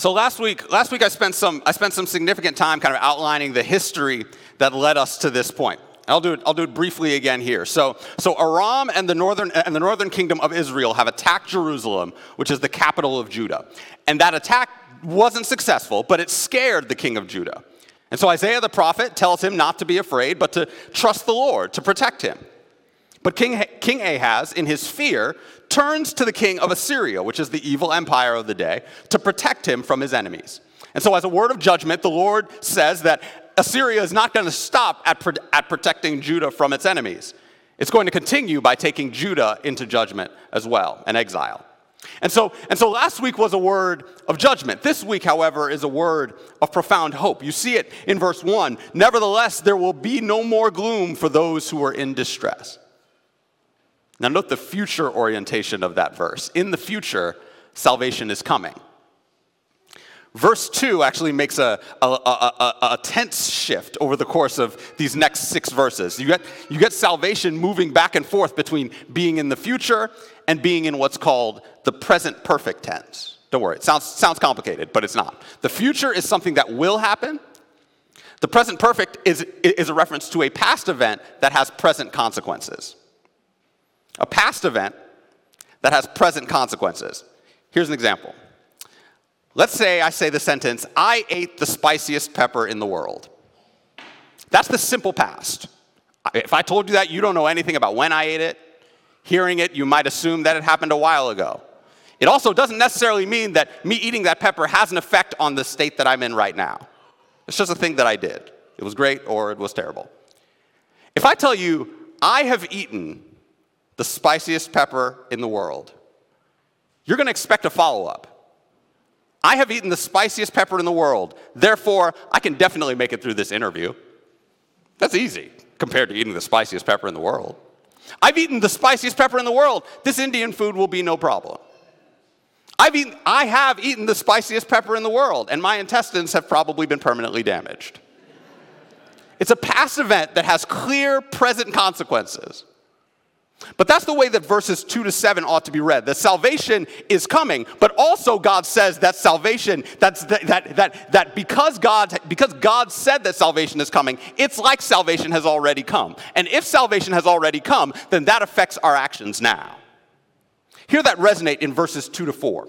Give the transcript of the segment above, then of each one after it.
So last week, last week I spent some I spent some significant time kind of outlining the history that led us to this point. I'll do it, I'll do it briefly again here. So, so Aram and the, northern, and the northern kingdom of Israel have attacked Jerusalem, which is the capital of Judah. And that attack wasn't successful, but it scared the king of Judah. And so Isaiah the prophet tells him not to be afraid, but to trust the Lord, to protect him. But King, king Ahaz, in his fear, turns to the king of Assyria, which is the evil empire of the day, to protect him from his enemies. And so, as a word of judgment, the Lord says that Assyria is not going to stop at, at protecting Judah from its enemies. It's going to continue by taking Judah into judgment as well and exile. And so, and so last week was a word of judgment. This week, however, is a word of profound hope. You see it in verse 1. Nevertheless, there will be no more gloom for those who are in distress. Now, note the future orientation of that verse. In the future, salvation is coming. Verse 2 actually makes a, a, a, a, tense shift over the course of these next six verses. You get, you get salvation moving back and forth between being in the future and being in what's called the present perfect tense. Don't worry, it sounds, sounds complicated, but it's not. The future is something that will happen. The present perfect is, is a reference to a past event that has present consequences. A past event that has present consequences. Here's an example. Let's say I say the sentence, I ate the spiciest pepper in the world. That's the simple past. If I told you that, you don't know anything about when I ate it. Hearing it, you might assume that it happened a while ago. It also doesn't necessarily mean that me eating that pepper has an effect on the state that I'm in right now. It's just a thing that I did. It was great or it was terrible. If I tell you, I have eaten the spiciest pepper in the world, you're going to expect a follow up. I have eaten the spiciest pepper in the world. Therefore, I can definitely make it through this interview. That's easy compared to eating the spiciest pepper in the world. I've eaten the spiciest pepper in the world. This Indian food will be no problem. I've eaten, I have eaten the spiciest pepper in the world, and my intestines have probably been permanently damaged. It's a past event that has clear present consequences. But that's the way that verses 2 to 7 ought to be read. That salvation is coming, but also God says that salvation, that's that, that, that, that because, God, because God said that salvation is coming, it's like salvation has already come. And if salvation has already come, then that affects our actions now. Hear that resonate in verses 2 to 4.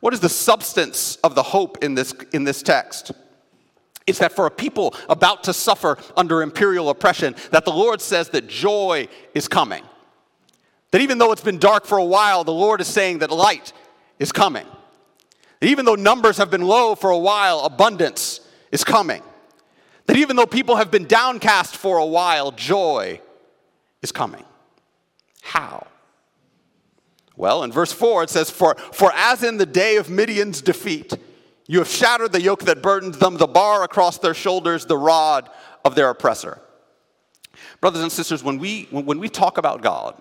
What is the substance of the hope in this, in this text? It's that for a people about to suffer under imperial oppression, that the Lord says that joy is coming. That even though it's been dark for a while, the Lord is saying that light is coming. That even though numbers have been low for a while, abundance is coming. That even though people have been downcast for a while, joy is coming. How? Well, in verse 4, it says, For, for as in the day of Midian's defeat, you have shattered the yoke that burdened them, the bar across their shoulders, the rod of their oppressor. Brothers and sisters, when we, when we talk about God,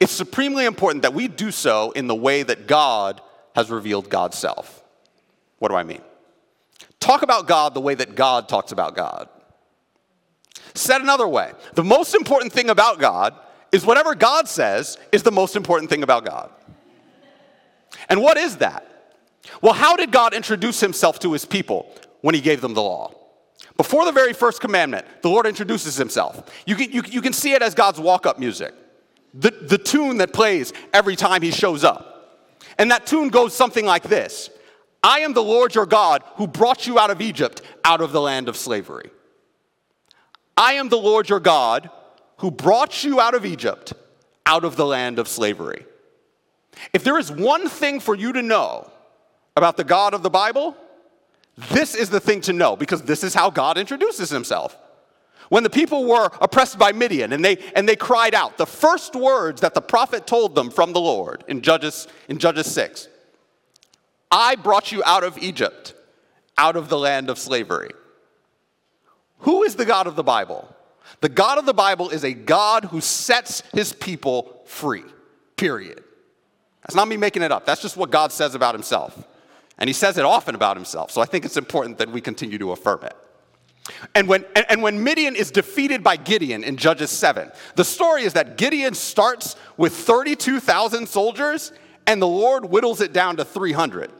it's supremely important that we do so in the way that God has revealed God's self. What do I mean? Talk about God the way that God talks about God. Said another way, the most important thing about God is whatever God says is the most important thing about God. And what is that? Well, how did God introduce himself to his people when he gave them the law? Before the very first commandment, the Lord introduces himself. You can, you, you can see it as God's walk up music, the, the tune that plays every time he shows up. And that tune goes something like this I am the Lord your God who brought you out of Egypt, out of the land of slavery. I am the Lord your God who brought you out of Egypt, out of the land of slavery. If there is one thing for you to know about the God of the Bible, this is the thing to know because this is how God introduces himself. When the people were oppressed by Midian and they, and they cried out, the first words that the prophet told them from the Lord in Judges, in Judges 6 I brought you out of Egypt, out of the land of slavery. Who is the God of the Bible? The God of the Bible is a God who sets his people free, period. That's not me making it up. That's just what God says about himself. And he says it often about himself. So I think it's important that we continue to affirm it. And when, and, when Midian is defeated by Gideon in Judges 7, the story is that Gideon starts with 32,000 soldiers and the Lord whittles it down to 300.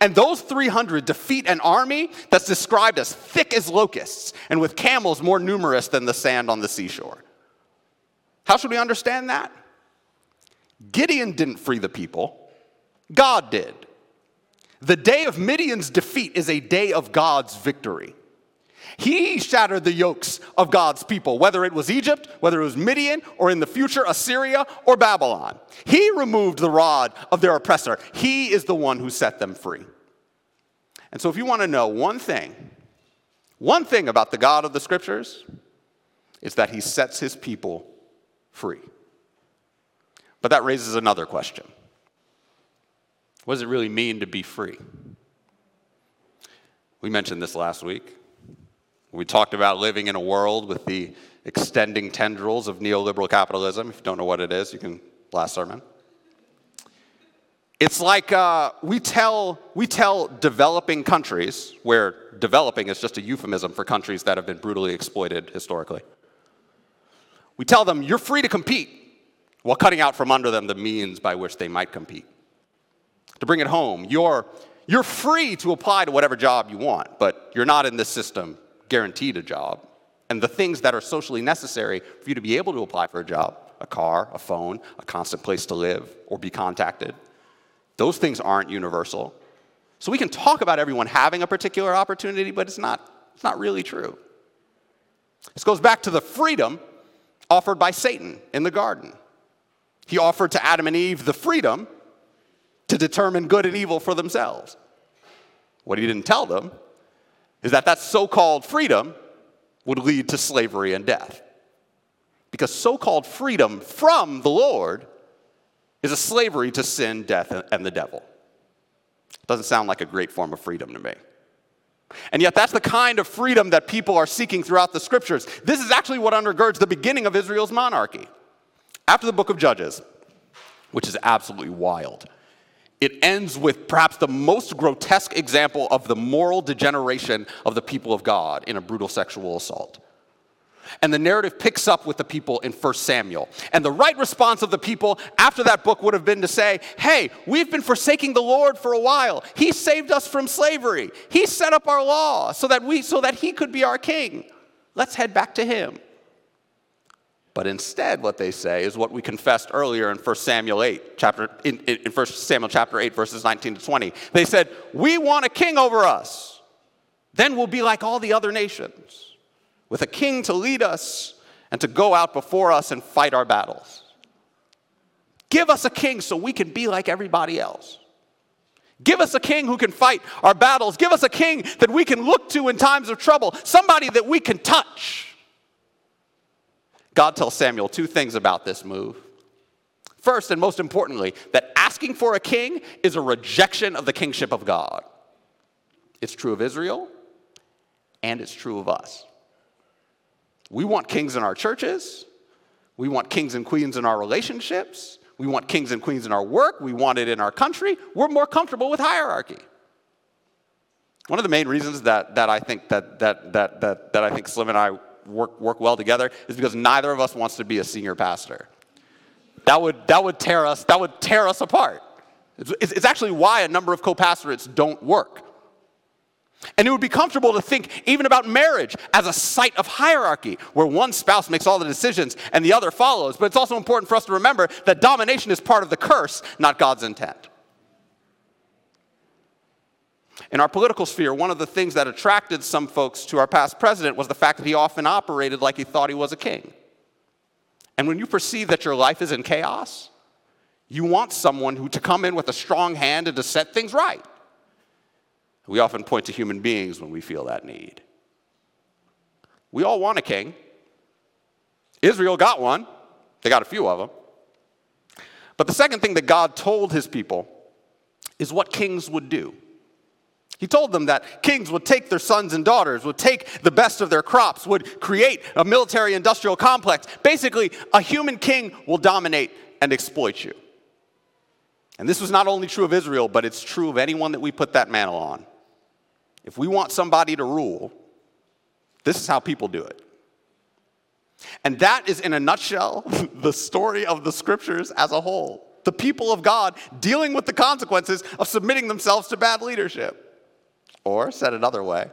And those 300 defeat an army that's described as thick as locusts and with camels more numerous than the sand on the seashore. How should we understand that? Gideon didn't free the people, God did. The day of Midian's defeat is a day of God's victory. He shattered the yokes of God's people, whether it was Egypt, whether it was Midian, or in the future Assyria or Babylon. He removed the rod of their oppressor. He is the one who set them free. And so, if you want to know one thing, one thing about the God of the scriptures, it's that he sets his people free. But that raises another question What does it really mean to be free? We mentioned this last week. We talked about living in a world with the extending tendrils of neoliberal capitalism. If you don't know what it is, you can last sermon. It's like uh, we, tell, we tell developing countries, where developing is just a euphemism for countries that have been brutally exploited historically. We tell them, you're free to compete, while cutting out from under them the means by which they might compete. To bring it home, you're, you're free to apply to whatever job you want, but you're not in this system guaranteed a job. And the things that are socially necessary for you to be able to apply for a job a car, a phone, a constant place to live, or be contacted those things aren't universal. So we can talk about everyone having a particular opportunity, but it's not, it's not really true. This goes back to the freedom offered by Satan in the garden. He offered to Adam and Eve the freedom to determine good and evil for themselves. What he didn't tell them is that that so called freedom would lead to slavery and death. Because so called freedom from the Lord is a slavery to sin, death, and the devil. Doesn't sound like a great form of freedom to me. And yet, that's the kind of freedom that people are seeking throughout the scriptures. This is actually what undergirds the beginning of Israel's monarchy. After the book of Judges, which is absolutely wild, it ends with perhaps the most grotesque example of the moral degeneration of the people of God in a brutal sexual assault. And the narrative picks up with the people in 1 Samuel. And the right response of the people after that book would have been to say, Hey, we've been forsaking the Lord for a while. He saved us from slavery. He set up our law so that, we, so that He could be our king. Let's head back to Him. But instead, what they say is what we confessed earlier in 1 Samuel 8, chapter, in, in 1 Samuel chapter 8, verses 19 to 20. They said, We want a king over us. Then we'll be like all the other nations, with a king to lead us and to go out before us and fight our battles. Give us a king so we can be like everybody else. Give us a king who can fight our battles. Give us a king that we can look to in times of trouble, somebody that we can touch. God tells Samuel two things about this move. First, and most importantly, that asking for a king is a rejection of the kingship of God. It's true of Israel, and it's true of us. We want kings in our churches, we want kings and queens in our relationships, we want kings and queens in our work, we want it in our country. We're more comfortable with hierarchy. One of the main reasons that, that I think that, that, that, that, that I think Slim and I work, work well together is because neither of us wants to be a senior pastor. That would, that would, tear, us, that would tear us apart. It's, it's actually why a number of co pastorates don't work. And it would be comfortable to think even about marriage as a site of hierarchy where one spouse makes all the decisions and the other follows. But it's also important for us to remember that domination is part of the curse, not God's intent. In our political sphere, one of the things that attracted some folks to our past president was the fact that he often operated like he thought he was a king. And when you perceive that your life is in chaos, you want someone who to come in with a strong hand and to set things right. We often point to human beings when we feel that need. We all want a king. Israel got one, they got a few of them. But the second thing that God told his people is what kings would do. He told them that kings would take their sons and daughters, would take the best of their crops, would create a military industrial complex. Basically, a human king will dominate and exploit you. And this was not only true of Israel, but it's true of anyone that we put that mantle on. If we want somebody to rule, this is how people do it. And that is, in a nutshell, the story of the scriptures as a whole. The people of God dealing with the consequences of submitting themselves to bad leadership. Or, said another way,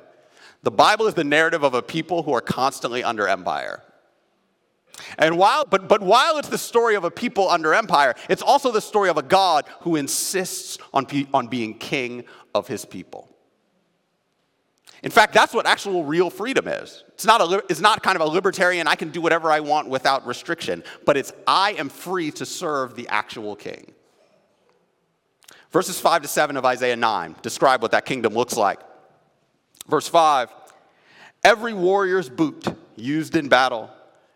the Bible is the narrative of a people who are constantly under empire. And while, but, but while it's the story of a people under empire, it's also the story of a God who insists on, on being king of his people. In fact, that's what actual real freedom is. It's not, a, it's not kind of a libertarian, I can do whatever I want without restriction, but it's I am free to serve the actual king. Verses 5 to 7 of Isaiah 9 describe what that kingdom looks like. Verse 5 Every warrior's boot used in battle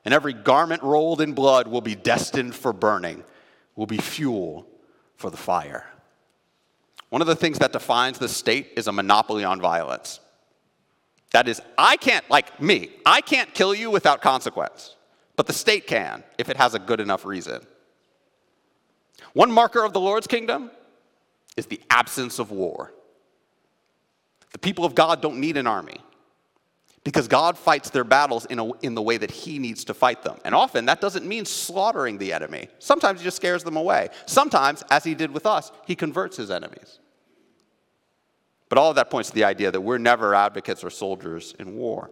and every garment rolled in blood will be destined for burning, will be fuel for the fire. One of the things that defines the state is a monopoly on violence. That is, I can't, like me, I can't kill you without consequence, but the state can if it has a good enough reason. One marker of the Lord's kingdom is the absence of war. The people of God don't need an army because God fights their battles in, a, in the way that He needs to fight them. And often that doesn't mean slaughtering the enemy. Sometimes He just scares them away. Sometimes, as He did with us, He converts His enemies. But all of that points to the idea that we're never advocates or soldiers in war.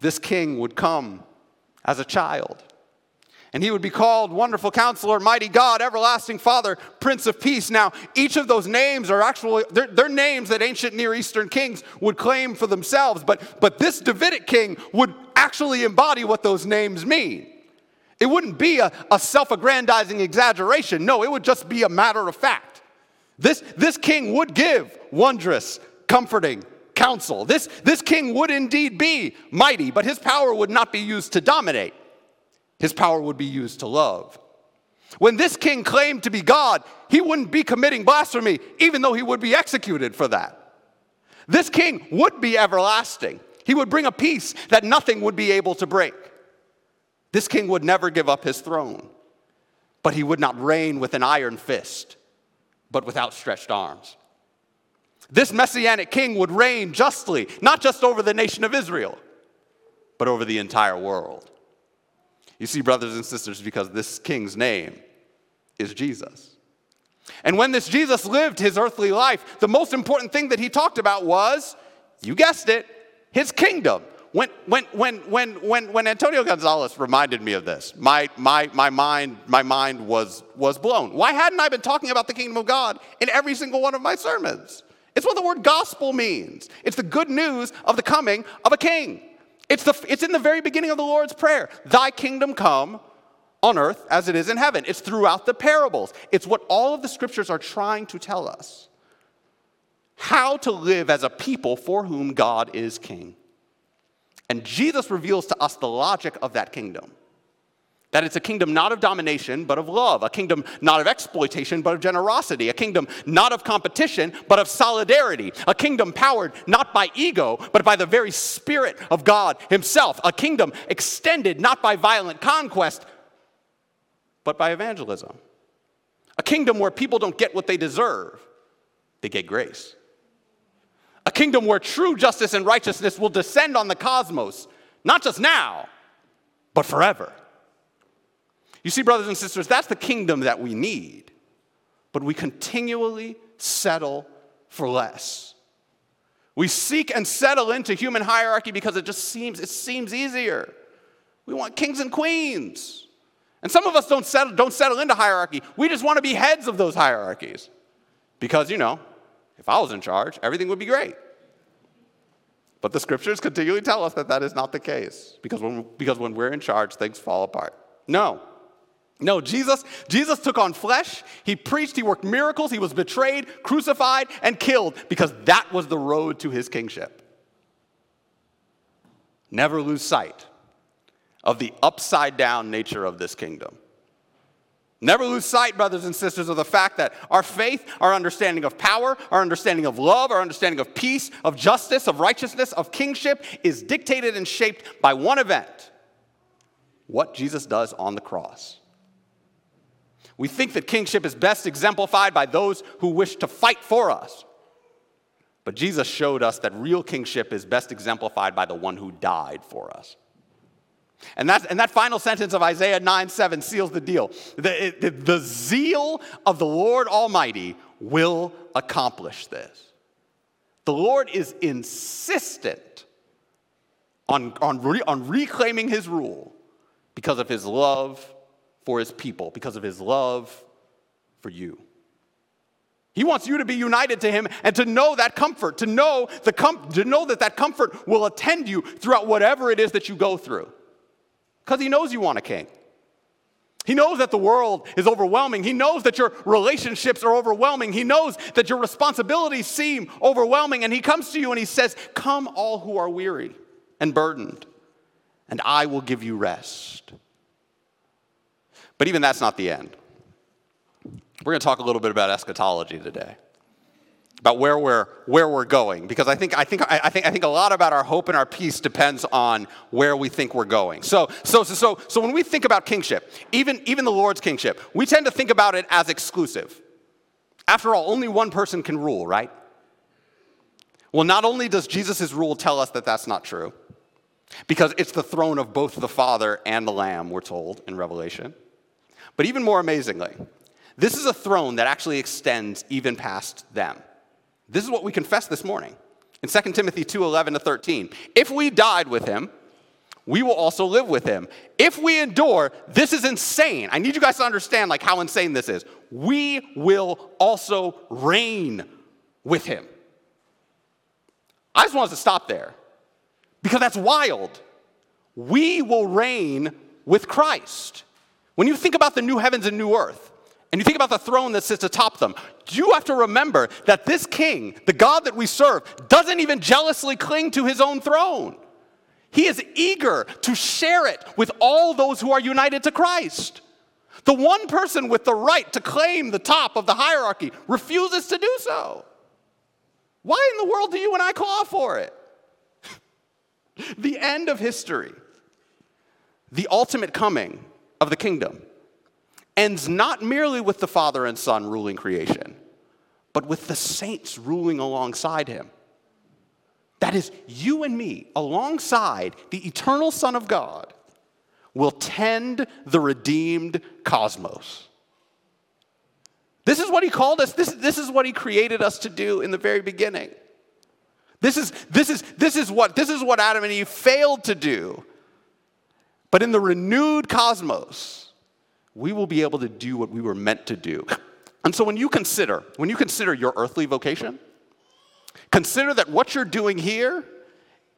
this king would come as a child. And he would be called Wonderful Counselor, Mighty God, Everlasting Father, Prince of Peace. Now, each of those names are actually, they're, they're, names that ancient Near Eastern kings would claim for themselves, but, but this Davidic king would actually embody what those names mean. It wouldn't be a, a self aggrandizing exaggeration. No, it would just be a matter of fact. This, this king would give wondrous, comforting, counsel. This, this king would indeed be mighty, but his power would not be used to dominate. His power would be used to love. When this king claimed to be God, he wouldn't be committing blasphemy, even though he would be executed for that. This king would be everlasting. He would bring a peace that nothing would be able to break. This king would never give up his throne, but he would not reign with an iron fist, but with outstretched arms. This messianic king would reign justly, not just over the nation of Israel, but over the entire world. You see, brothers and sisters, because this king's name is Jesus. And when this Jesus lived his earthly life, the most important thing that he talked about was, you guessed it, his kingdom. When, when, when, when, when, when Antonio Gonzalez reminded me of this, my, my, my, mind, my mind was, was blown. Why hadn't I been talking about the kingdom of God in every single one of my sermons? It's what the word gospel means. It's the good news of the coming of a king. It's, the, it's in the very beginning of the Lord's Prayer Thy kingdom come on earth as it is in heaven. It's throughout the parables. It's what all of the scriptures are trying to tell us how to live as a people for whom God is king. And Jesus reveals to us the logic of that kingdom. That it's a kingdom not of domination, but of love. A kingdom not of exploitation, but of generosity. A kingdom not of competition, but of solidarity. A kingdom powered not by ego, but by the very Spirit of God Himself. A kingdom extended not by violent conquest, but by evangelism. A kingdom where people don't get what they deserve, they get grace. A kingdom where true justice and righteousness will descend on the cosmos, not just now, but forever. You see, brothers and sisters, that's the kingdom that we need. But we continually settle for less. We seek and settle into human hierarchy because it just seems it seems easier. We want kings and queens. And some of us don't settle, don't settle into hierarchy. We just want to be heads of those hierarchies. Because, you know, If I was in charge, everything would be great. But the scriptures continually tell us that that is not the case because when, because when we're in charge, things fall apart. No. No, Jesus, Jesus took on flesh. He preached, he worked miracles, he was betrayed, crucified, and killed because that was the road to his kingship. Never lose sight of the upside down nature of this kingdom. Never lose sight, brothers and sisters, of the fact that our faith, our understanding of power, our understanding of love, our understanding of peace, of justice, of righteousness, of kingship is dictated and shaped by one event what Jesus does on the cross. We think that kingship is best exemplified by those who wish to fight for us. But Jesus showed us that real kingship is best exemplified by the one who died for us. And, that's, and that final sentence of Isaiah 9 7 seals the deal. The, the, the zeal of the Lord Almighty will accomplish this. The Lord is insistent on, on, re, on reclaiming his rule because of his love for his people, because of his love for you. He wants you to be united to him and to know that comfort, to know, the com- to know that that comfort will attend you throughout whatever it is that you go through. Because he knows you want a king. He knows that the world is overwhelming. He knows that your relationships are overwhelming. He knows that your responsibilities seem overwhelming. And he comes to you and he says, Come, all who are weary and burdened, and I will give you rest. But even that's not the end. We're going to talk a little bit about eschatology today about where we're where we're going because I think I think I think I think a lot about our hope and our peace depends on where we think we're going. So so so so, so when we think about kingship, even even the Lord's kingship, we tend to think about it as exclusive. After all, only one person can rule, right? Well, not only does Jesus' rule tell us that that's not true, because it's the throne of both the Father and the Lamb, we're told in Revelation. But even more amazingly, this is a throne that actually extends even past them. This is what we confess this morning in 2 Timothy 2 11 to 13. If we died with him, we will also live with him. If we endure, this is insane. I need you guys to understand like how insane this is. We will also reign with him. I just wanted to stop there because that's wild. We will reign with Christ. When you think about the new heavens and new earth, and you think about the throne that sits atop them, you have to remember that this king, the God that we serve, doesn't even jealously cling to his own throne. He is eager to share it with all those who are united to Christ. The one person with the right to claim the top of the hierarchy refuses to do so. Why in the world do you and I call for it? the end of history, the ultimate coming of the kingdom ends not merely with the Father and Son ruling creation, but with the saints ruling alongside him. That is, you and me, alongside the eternal Son of God, will tend the redeemed cosmos. This is what he called us, this, this is what he created us to do in the very beginning. This is, this, is, this, is what, this is what Adam and Eve failed to do. But in the renewed cosmos, we will be able to do what we were meant to do. And so when you consider, when you consider your earthly vocation, consider that what you're doing here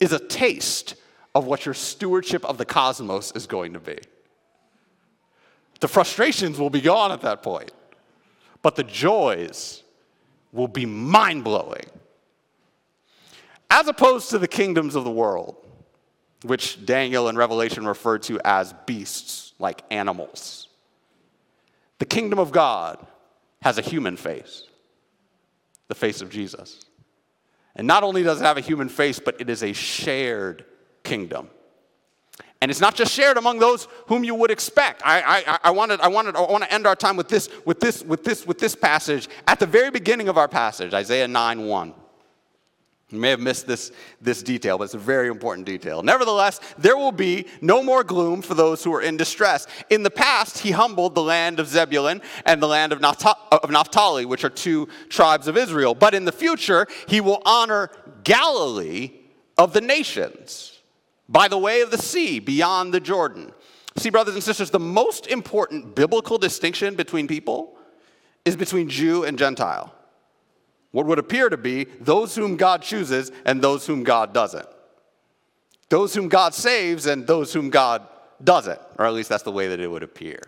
is a taste of what your stewardship of the cosmos is going to be. The frustrations will be gone at that point, but the joys will be mind blowing. As opposed to the kingdoms of the world, which Daniel and Revelation refer to as beasts, like animals. The kingdom of God has a human face, the face of Jesus. And not only does it have a human face, but it is a shared kingdom. And it's not just shared among those whom you would expect. I, I, I, wanted, I, wanted, I want to end our time with this, with, this, with, this, with this passage at the very beginning of our passage, Isaiah 9 1. You may have missed this, this detail, but it's a very important detail. Nevertheless, there will be no more gloom for those who are in distress. In the past, he humbled the land of Zebulun and the land of Naphtali, which are two tribes of Israel. But in the future, he will honor Galilee of the nations by the way of the sea beyond the Jordan. See, brothers and sisters, the most important biblical distinction between people is between Jew and Gentile. What would appear to be those whom God chooses and those whom God doesn't. Those whom God saves and those whom God doesn't, or at least that's the way that it would appear.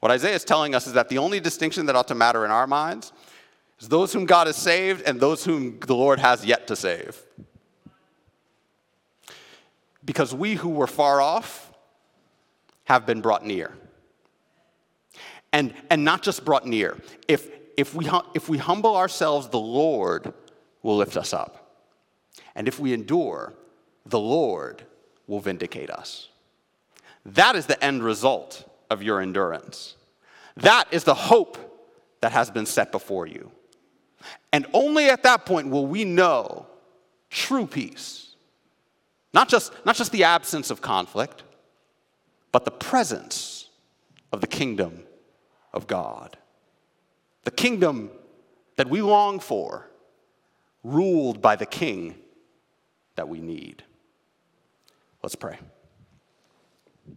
What Isaiah is telling us is that the only distinction that ought to matter in our minds is those whom God has saved and those whom the Lord has yet to save. Because we who were far off have been brought near. And, and not just brought near. If, if, we, if we humble ourselves, the Lord will lift us up. And if we endure, the Lord will vindicate us. That is the end result of your endurance. That is the hope that has been set before you. And only at that point will we know true peace. Not just, not just the absence of conflict, but the presence of the kingdom of God. The kingdom that we long for, ruled by the king that we need. Let's pray.